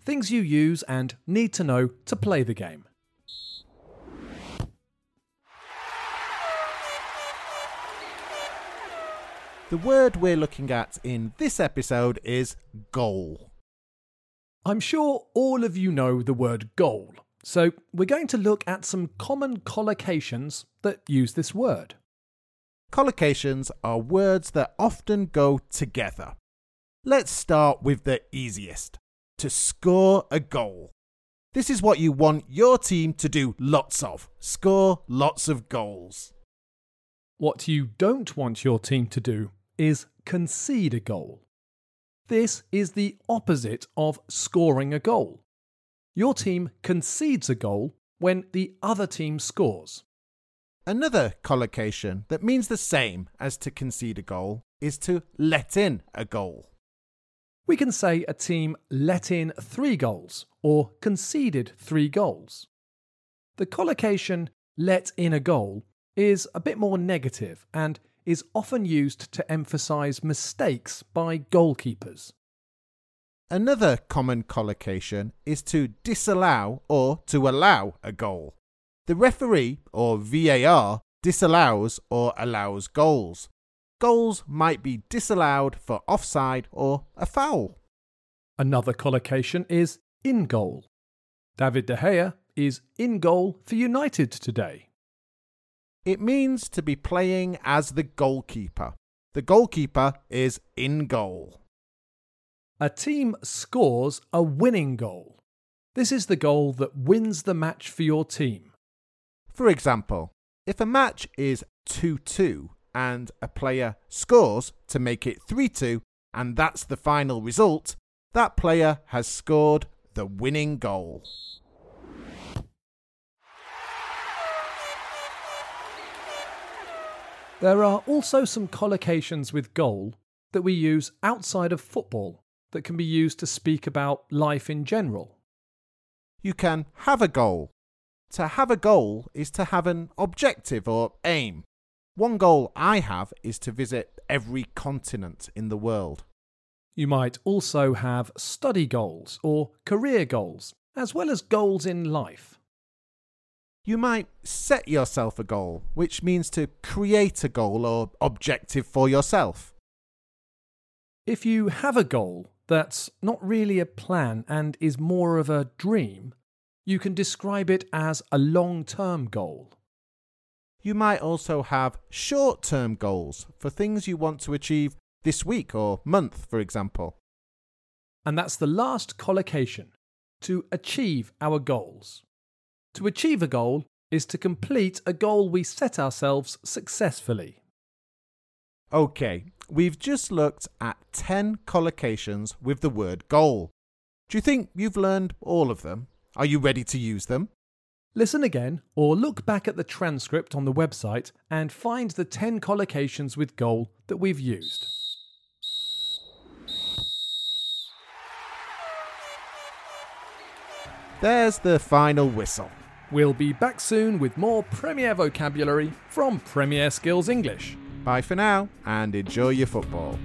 things you use and need to know to play the game. The word we're looking at in this episode is goal. I'm sure all of you know the word goal, so we're going to look at some common collocations that use this word. Collocations are words that often go together. Let's start with the easiest to score a goal. This is what you want your team to do lots of score lots of goals. What you don't want your team to do is concede a goal. This is the opposite of scoring a goal. Your team concedes a goal when the other team scores. Another collocation that means the same as to concede a goal is to let in a goal. We can say a team let in three goals or conceded three goals. The collocation let in a goal is a bit more negative and is often used to emphasize mistakes by goalkeepers. Another common collocation is to disallow or to allow a goal. The referee or VAR disallows or allows goals. Goals might be disallowed for offside or a foul. Another collocation is in goal. David De Gea is in goal for United today. It means to be playing as the goalkeeper. The goalkeeper is in goal. A team scores a winning goal. This is the goal that wins the match for your team. For example, if a match is 2 2 and a player scores to make it 3 2, and that's the final result, that player has scored the winning goal. There are also some collocations with goal that we use outside of football that can be used to speak about life in general. You can have a goal. To have a goal is to have an objective or aim. One goal I have is to visit every continent in the world. You might also have study goals or career goals, as well as goals in life. You might set yourself a goal, which means to create a goal or objective for yourself. If you have a goal that's not really a plan and is more of a dream, you can describe it as a long term goal. You might also have short term goals for things you want to achieve this week or month, for example. And that's the last collocation to achieve our goals. To achieve a goal is to complete a goal we set ourselves successfully. Okay, we've just looked at 10 collocations with the word goal. Do you think you've learned all of them? Are you ready to use them? Listen again or look back at the transcript on the website and find the 10 collocations with goal that we've used. There's the final whistle. We'll be back soon with more Premier vocabulary from Premier Skills English. Bye for now and enjoy your football.